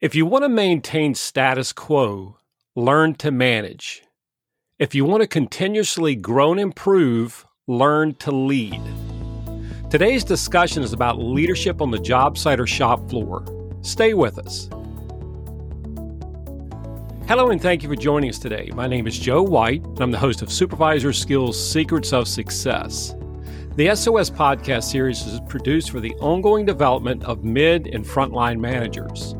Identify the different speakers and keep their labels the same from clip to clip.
Speaker 1: If you want to maintain status quo, learn to manage. If you want to continuously grow and improve, learn to lead. Today's discussion is about leadership on the job site or shop floor. Stay with us. Hello, and thank you for joining us today. My name is Joe White, and I'm the host of Supervisor Skills Secrets of Success. The SOS podcast series is produced for the ongoing development of mid and frontline managers.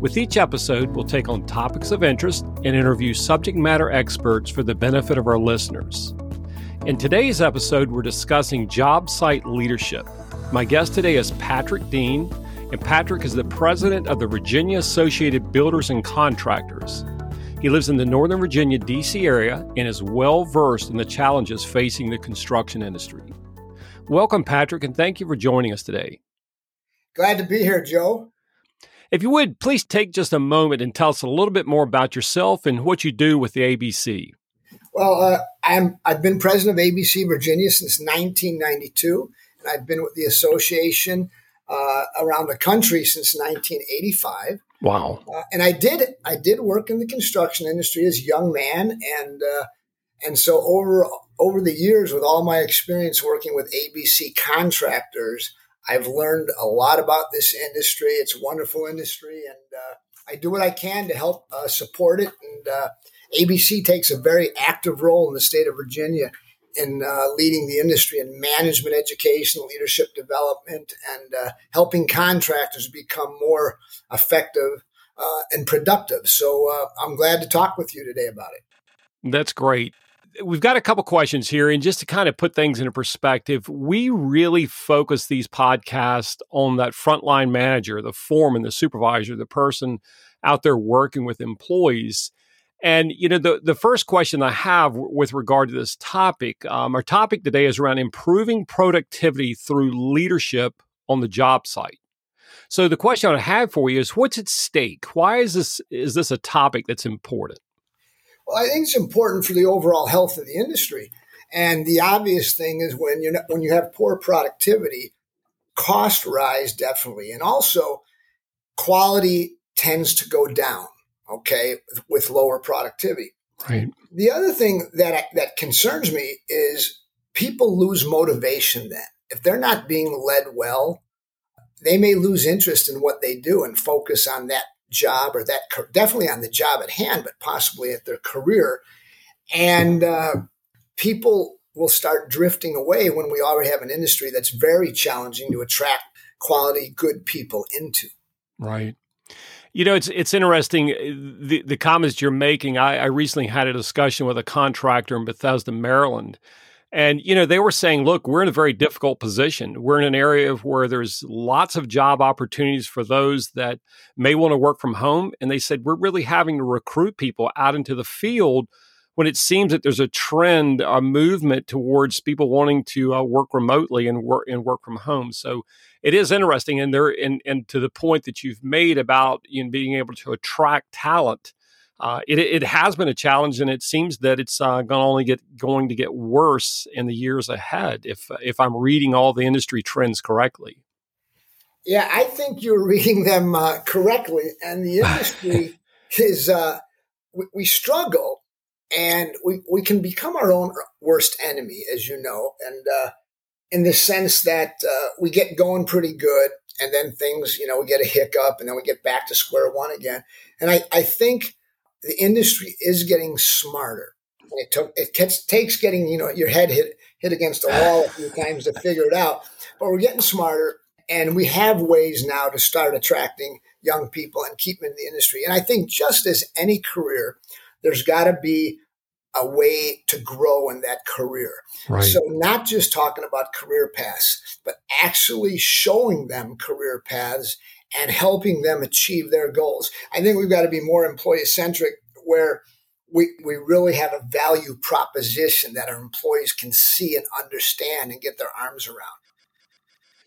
Speaker 1: With each episode, we'll take on topics of interest and interview subject matter experts for the benefit of our listeners. In today's episode, we're discussing job site leadership. My guest today is Patrick Dean, and Patrick is the president of the Virginia Associated Builders and Contractors. He lives in the Northern Virginia, D.C. area and is well versed in the challenges facing the construction industry. Welcome, Patrick, and thank you for joining us today.
Speaker 2: Glad to be here, Joe.
Speaker 1: If you would, please take just a moment and tell us a little bit more about yourself and what you do with the ABC.
Speaker 2: Well, uh, I'm I've been president of ABC Virginia since 1992, and I've been with the association uh, around the country since 1985.
Speaker 1: Wow!
Speaker 2: Uh, and I did I did work in the construction industry as a young man, and uh, and so over over the years, with all my experience working with ABC contractors, I've learned a lot about this industry. It's a wonderful industry, and uh, I do what I can to help uh, support it. And uh, ABC takes a very active role in the state of Virginia in uh, leading the industry in management education, leadership development, and uh, helping contractors become more effective uh, and productive. So I'm glad to talk with you today about it.
Speaker 1: That's great we've got a couple questions here, and just to kind of put things into perspective, we really focus these podcasts on that frontline manager, the foreman, the supervisor, the person out there working with employees. And you know, the the first question I have with regard to this topic, um, our topic today is around improving productivity through leadership on the job site. So the question I have for you is, what's at stake? Why is this is this a topic that's important?
Speaker 2: Well, I think it's important for the overall health of the industry. And the obvious thing is when you when you have poor productivity, cost rise definitely, and also quality tends to go down. Okay, with lower productivity.
Speaker 1: Right.
Speaker 2: The other thing that that concerns me is people lose motivation. Then, if they're not being led well, they may lose interest in what they do and focus on that job or that definitely on the job at hand, but possibly at their career. And uh, people will start drifting away when we already have an industry that's very challenging to attract quality, good people into.
Speaker 1: Right. You know, it's it's interesting the the comments you're making. I, I recently had a discussion with a contractor in Bethesda, Maryland, and, you know, they were saying, look, we're in a very difficult position. We're in an area where there's lots of job opportunities for those that may want to work from home. And they said, we're really having to recruit people out into the field when it seems that there's a trend, a movement towards people wanting to uh, work remotely and work and work from home. So it is interesting, and there and and to the point that you've made about you know, being able to attract talent uh, it, it has been a challenge, and it seems that it's uh, going to only get going to get worse in the years ahead. If if I'm reading all the industry trends correctly.
Speaker 2: Yeah, I think you're reading them uh, correctly, and the industry is uh, we, we, struggle, and we we can become our own worst enemy, as you know, and uh, in the sense that uh, we get going pretty good, and then things, you know, we get a hiccup, and then we get back to square one again. And I I think the industry is getting smarter. It took it takes getting you know your head hit hit against the wall a few times to figure it out, but we're getting smarter, and we have ways now to start attracting young people and keep them in the industry. And I think just as any career, there's got to be a way to grow in that career. Right. So not just talking about career paths, but actually showing them career paths and helping them achieve their goals. I think we've got to be more employee centric where we, we really have a value proposition that our employees can see and understand and get their arms around.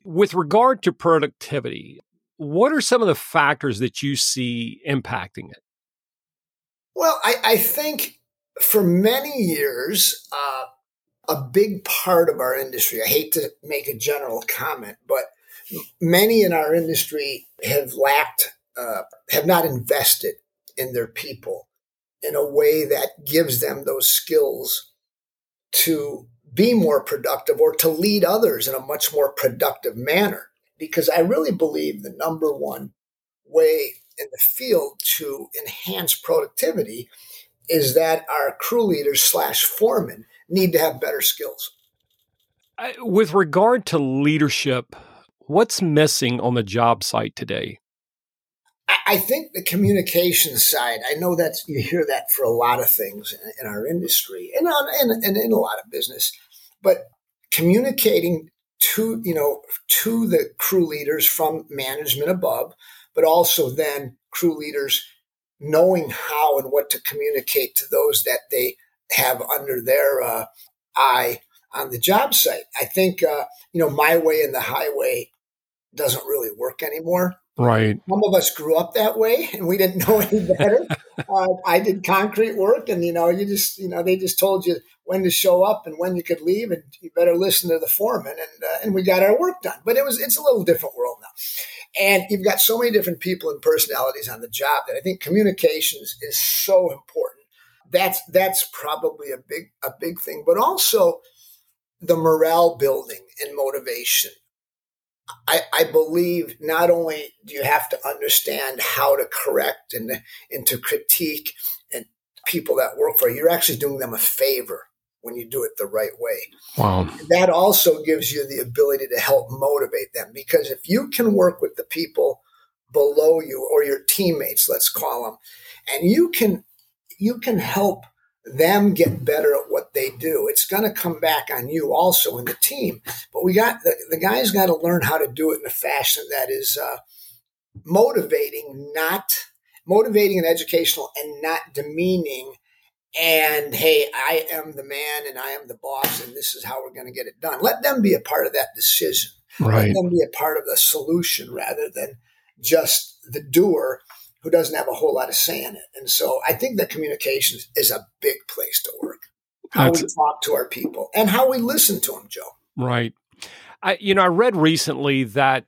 Speaker 1: With regard to productivity, what are some of the factors that you see impacting it?
Speaker 2: Well, I, I think for many years, uh, a big part of our industry, I hate to make a general comment, but many in our industry have lacked uh, have not invested in their people in a way that gives them those skills to be more productive or to lead others in a much more productive manner. Because I really believe the number one way in the field to enhance productivity is that our crew leaders slash foremen need to have better skills.
Speaker 1: With regard to leadership, what's missing on the job site today?
Speaker 2: I think the communication side, I know that you hear that for a lot of things in, our industry and, on, and, and in a lot of business, but communicating to, you know, to the crew leaders from management above, but also then crew leaders knowing how and what to communicate to those that they have under their uh, eye on the job site. I think, uh, you know, my way and the highway doesn't really work anymore.
Speaker 1: Right.
Speaker 2: Some of us grew up that way and we didn't know any better. uh, I did concrete work and, you know, you just, you know, they just told you when to show up and when you could leave and you better listen to the foreman and, uh, and we got our work done. But it was, it's a little different world now. And you've got so many different people and personalities on the job that I think communications is so important. That's, that's probably a big, a big thing, but also the morale building and motivation I, I, believe not only do you have to understand how to correct and, and to critique and people that work for you, you're actually doing them a favor when you do it the right way.
Speaker 1: Wow.
Speaker 2: That also gives you the ability to help motivate them because if you can work with the people below you or your teammates, let's call them, and you can you can help them get better at what they do. It's going to come back on you also in the team. But we got the, the guys got to learn how to do it in a fashion that is uh, motivating, not motivating and educational, and not demeaning. And hey, I am the man and I am the boss, and this is how we're going to get it done. Let them be a part of that decision.
Speaker 1: Right.
Speaker 2: Let them be a part of the solution rather than just the doer who doesn't have a whole lot of say in it. And so I think that communication is a big place to work. How That's, we talk to our people and how we listen to them, Joe.
Speaker 1: Right. I, you know, I read recently that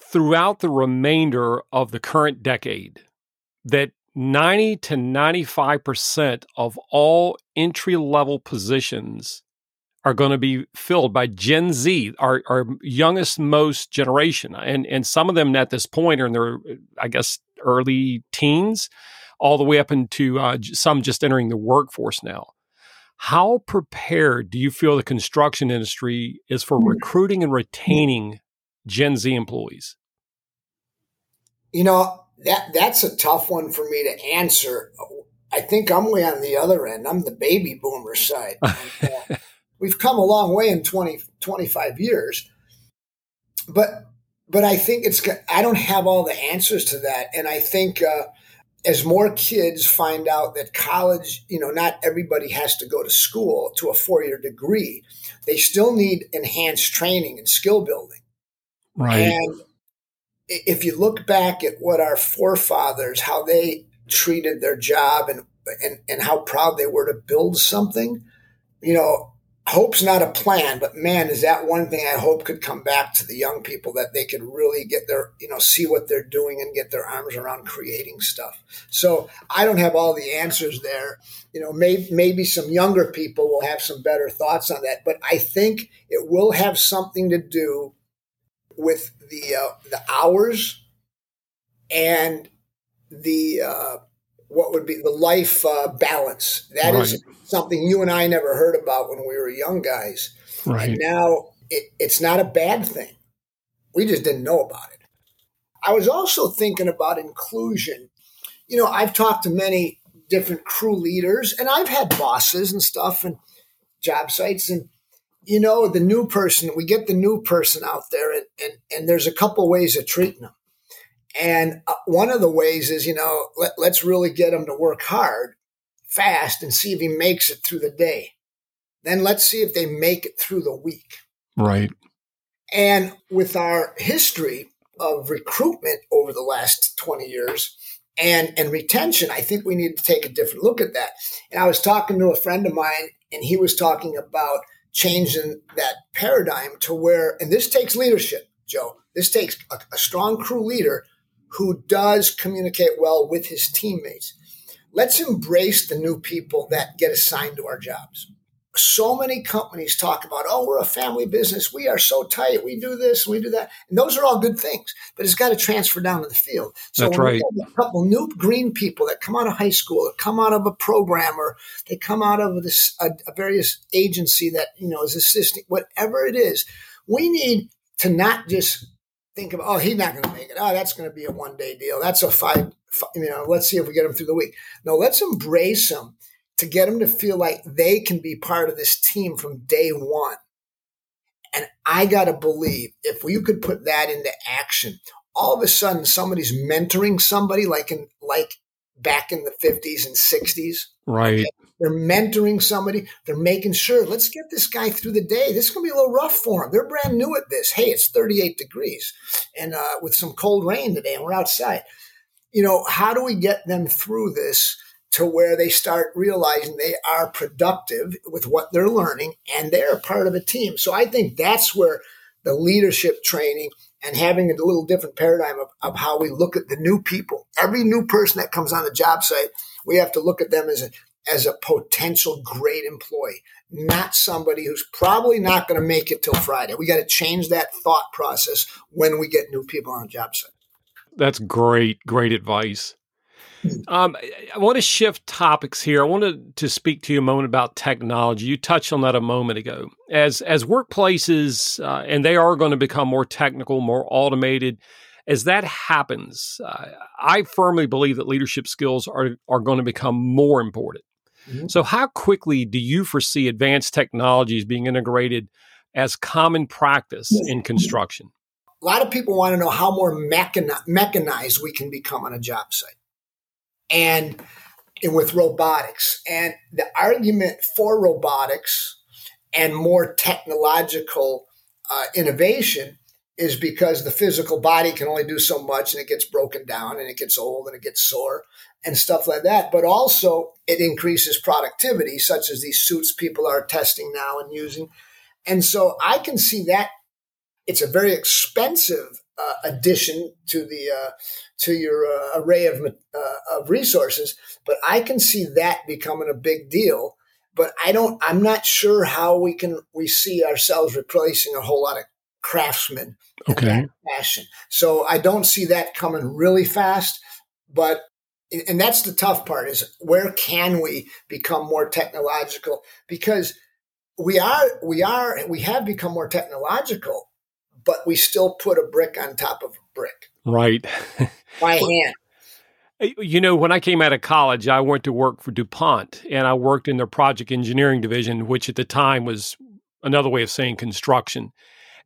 Speaker 1: throughout the remainder of the current decade, that 90 to 95% of all entry level positions are going to be filled by Gen Z, our, our youngest, most generation. And, and some of them at this point are in their, I guess, early teens, all the way up into uh, some just entering the workforce now. How prepared do you feel the construction industry is for recruiting and retaining Gen Z employees?
Speaker 2: You know, that that's a tough one for me to answer. I think I'm way on the other end. I'm the baby boomer side. Uh, we've come a long way in 20, 25 years. But but I think it's I don't have all the answers to that, and I think uh, as more kids find out that college, you know, not everybody has to go to school to a four year degree, they still need enhanced training and skill building.
Speaker 1: Right.
Speaker 2: And if you look back at what our forefathers, how they treated their job and and, and how proud they were to build something, you know, hope's not a plan, but man, is that one thing I hope could come back to the young people that they could really get their, you know, see what they're doing and get their arms around creating stuff. So I don't have all the answers there. You know, maybe, maybe some younger people will have some better thoughts on that, but I think it will have something to do with the, uh, the hours and the, uh, what would be the life uh, balance. That right. is something you and I never heard about when we were young guys.
Speaker 1: Right.
Speaker 2: And now it, it's not a bad thing. We just didn't know about it. I was also thinking about inclusion. You know, I've talked to many different crew leaders and I've had bosses and stuff and job sites and you know the new person we get the new person out there and, and, and there's a couple ways of treating them and uh, one of the ways is, you know, let, let's really get him to work hard, fast, and see if he makes it through the day. Then let's see if they make it through the week.
Speaker 1: Right.
Speaker 2: And with our history of recruitment over the last 20 years and, and retention, I think we need to take a different look at that. And I was talking to a friend of mine, and he was talking about changing that paradigm to where, and this takes leadership, Joe. This takes a, a strong crew leader who does communicate well with his teammates. Let's embrace the new people that get assigned to our jobs so many companies talk about, oh, we're a family business. We are so tight. We do this, we do that. And those are all good things, but it's got to transfer down to the field.
Speaker 1: So That's right.
Speaker 2: a couple new green people that come out of high school, that come out of a program, or they come out of this a, a various agency that you know is assisting, whatever it is, we need to not just think of, oh, he's not going to make it. Oh, that's going to be a one day deal. That's a five, five, you know, let's see if we get him through the week. No, let's embrace him to get him to feel like they can be part of this team from day one. And I got to believe if we could put that into action, all of a sudden somebody's mentoring somebody like in like back in the 50s and 60s.
Speaker 1: Right.
Speaker 2: They're mentoring somebody. They're making sure, let's get this guy through the day. This is going to be a little rough for him. They're brand new at this. Hey, it's 38 degrees and uh, with some cold rain today, and we're outside. You know, how do we get them through this to where they start realizing they are productive with what they're learning and they're part of a team. So I think that's where the leadership training and having a little different paradigm of, of how we look at the new people. Every new person that comes on the job site, we have to look at them as a as a potential great employee, not somebody who's probably not going to make it till Friday. We got to change that thought process when we get new people on the job site.
Speaker 1: That's great, great advice. Um, I want to shift topics here. I wanted to speak to you a moment about technology. You touched on that a moment ago. As as workplaces, uh, and they are going to become more technical, more automated. As that happens, uh, I firmly believe that leadership skills are are going to become more important. Mm-hmm. So, how quickly do you foresee advanced technologies being integrated as common practice in construction?
Speaker 2: A lot of people want to know how more mechanized we can become on a job site and, and with robotics. And the argument for robotics and more technological uh, innovation is because the physical body can only do so much and it gets broken down and it gets old and it gets sore and stuff like that. But also it increases productivity, such as these suits people are testing now and using. And so I can see that it's a very expensive uh, addition to the uh, to your uh, array of uh, of resources. But I can see that becoming a big deal. But I don't. I'm not sure how we can we see ourselves replacing a whole lot of craftsmen
Speaker 1: okay.
Speaker 2: fashion. So I don't see that coming really fast. But and that's the tough part is where can we become more technological because we are we are we have become more technological but we still put a brick on top of a brick.
Speaker 1: Right.
Speaker 2: By hand.
Speaker 1: You know, when I came out of college, I went to work for DuPont and I worked in their project engineering division, which at the time was another way of saying construction.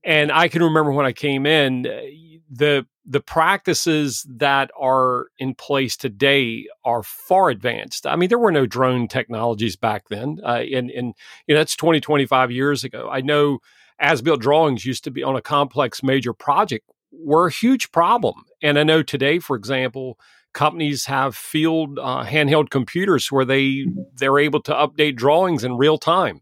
Speaker 1: And I can remember when I came in, uh, the the practices that are in place today are far advanced. I mean, there were no drone technologies back then, uh, and and you know that's 20, 25 years ago. I know as built drawings used to be on a complex major project were a huge problem. And I know today, for example, companies have field uh, handheld computers where they they're able to update drawings in real time.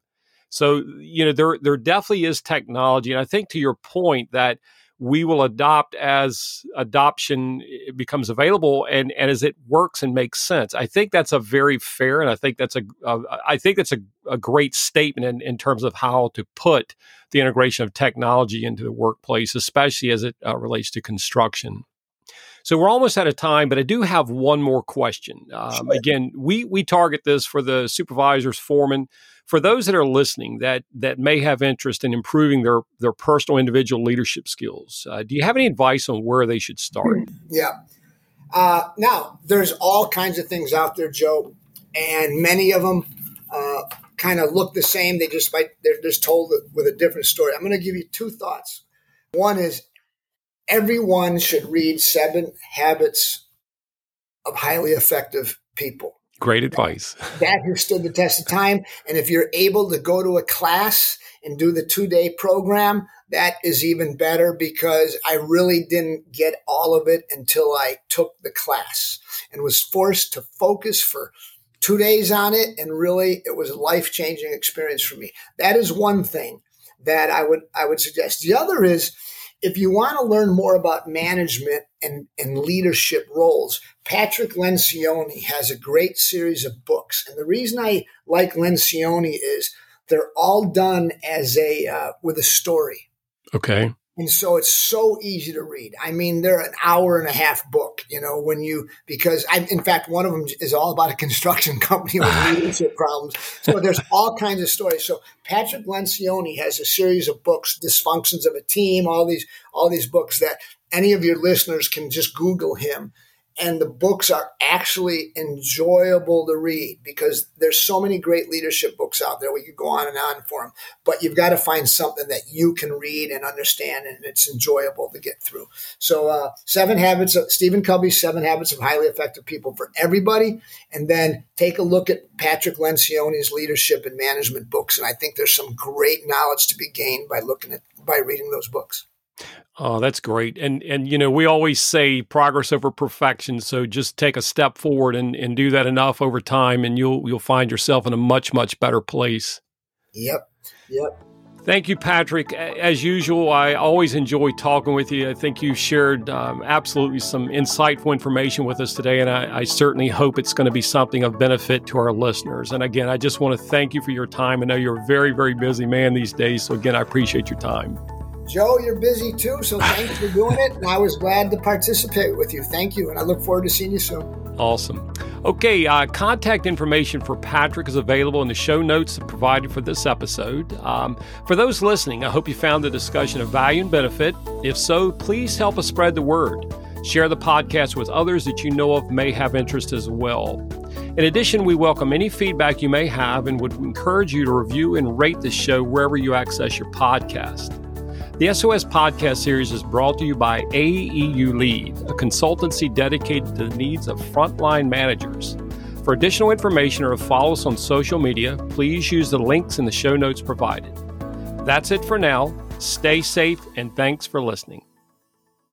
Speaker 1: So you know there there definitely is technology, and I think to your point that we will adopt as adoption becomes available and, and as it works and makes sense. I think that's a very fair and I think that's a, a I think that's a, a great statement in, in terms of how to put the integration of technology into the workplace, especially as it uh, relates to construction. So we're almost out of time, but I do have one more question. Um, sure. Again, we we target this for the supervisors, foremen, for those that are listening that that may have interest in improving their their personal individual leadership skills. Uh, do you have any advice on where they should start?
Speaker 2: Yeah. Uh, now, there's all kinds of things out there, Joe, and many of them uh, kind of look the same. They just might they're just told with a different story. I'm going to give you two thoughts. One is everyone should read Seven Habits of Highly Effective People.
Speaker 1: Great advice.
Speaker 2: That has stood the test of time. And if you're able to go to a class and do the two day program, that is even better because I really didn't get all of it until I took the class and was forced to focus for two days on it. And really, it was a life changing experience for me. That is one thing that I would, I would suggest. The other is, if you want to learn more about management and, and leadership roles, Patrick Lencioni has a great series of books. And the reason I like Lencioni is they're all done as a uh, with a story.
Speaker 1: Okay.
Speaker 2: And so it's so easy to read. I mean, they're an hour and a half book, you know, when you, because I, in fact, one of them is all about a construction company with leadership problems. So there's all kinds of stories. So Patrick Lencioni has a series of books, Dysfunctions of a Team, all these, all these books that any of your listeners can just Google him and the books are actually enjoyable to read because there's so many great leadership books out there. We could go on and on for them, but you've got to find something that you can read and understand, and it's enjoyable to get through. So, uh, Seven Habits of Stephen Covey's Seven Habits of Highly Effective People for everybody, and then take a look at Patrick Lencioni's leadership and management books, and I think there's some great knowledge to be gained by looking at by reading those books.
Speaker 1: Oh, that's great. And and you know, we always say progress over perfection. So just take a step forward and, and do that enough over time and you'll you'll find yourself in a much, much better place.
Speaker 2: Yep. Yep.
Speaker 1: Thank you, Patrick. As usual, I always enjoy talking with you. I think you shared um, absolutely some insightful information with us today, and I, I certainly hope it's going to be something of benefit to our listeners. And again, I just want to thank you for your time. I know you're a very, very busy man these days, so again, I appreciate your time.
Speaker 2: Joe, you're busy too, so thanks for doing it. And I was glad to participate with you. Thank you. And I look forward to seeing you soon.
Speaker 1: Awesome. Okay, uh, contact information for Patrick is available in the show notes provided for this episode. Um, for those listening, I hope you found the discussion of value and benefit. If so, please help us spread the word. Share the podcast with others that you know of may have interest as well. In addition, we welcome any feedback you may have and would encourage you to review and rate the show wherever you access your podcast. The SOS podcast series is brought to you by AEU Lead, a consultancy dedicated to the needs of frontline managers. For additional information or to follow us on social media, please use the links in the show notes provided. That's it for now. Stay safe and thanks for listening.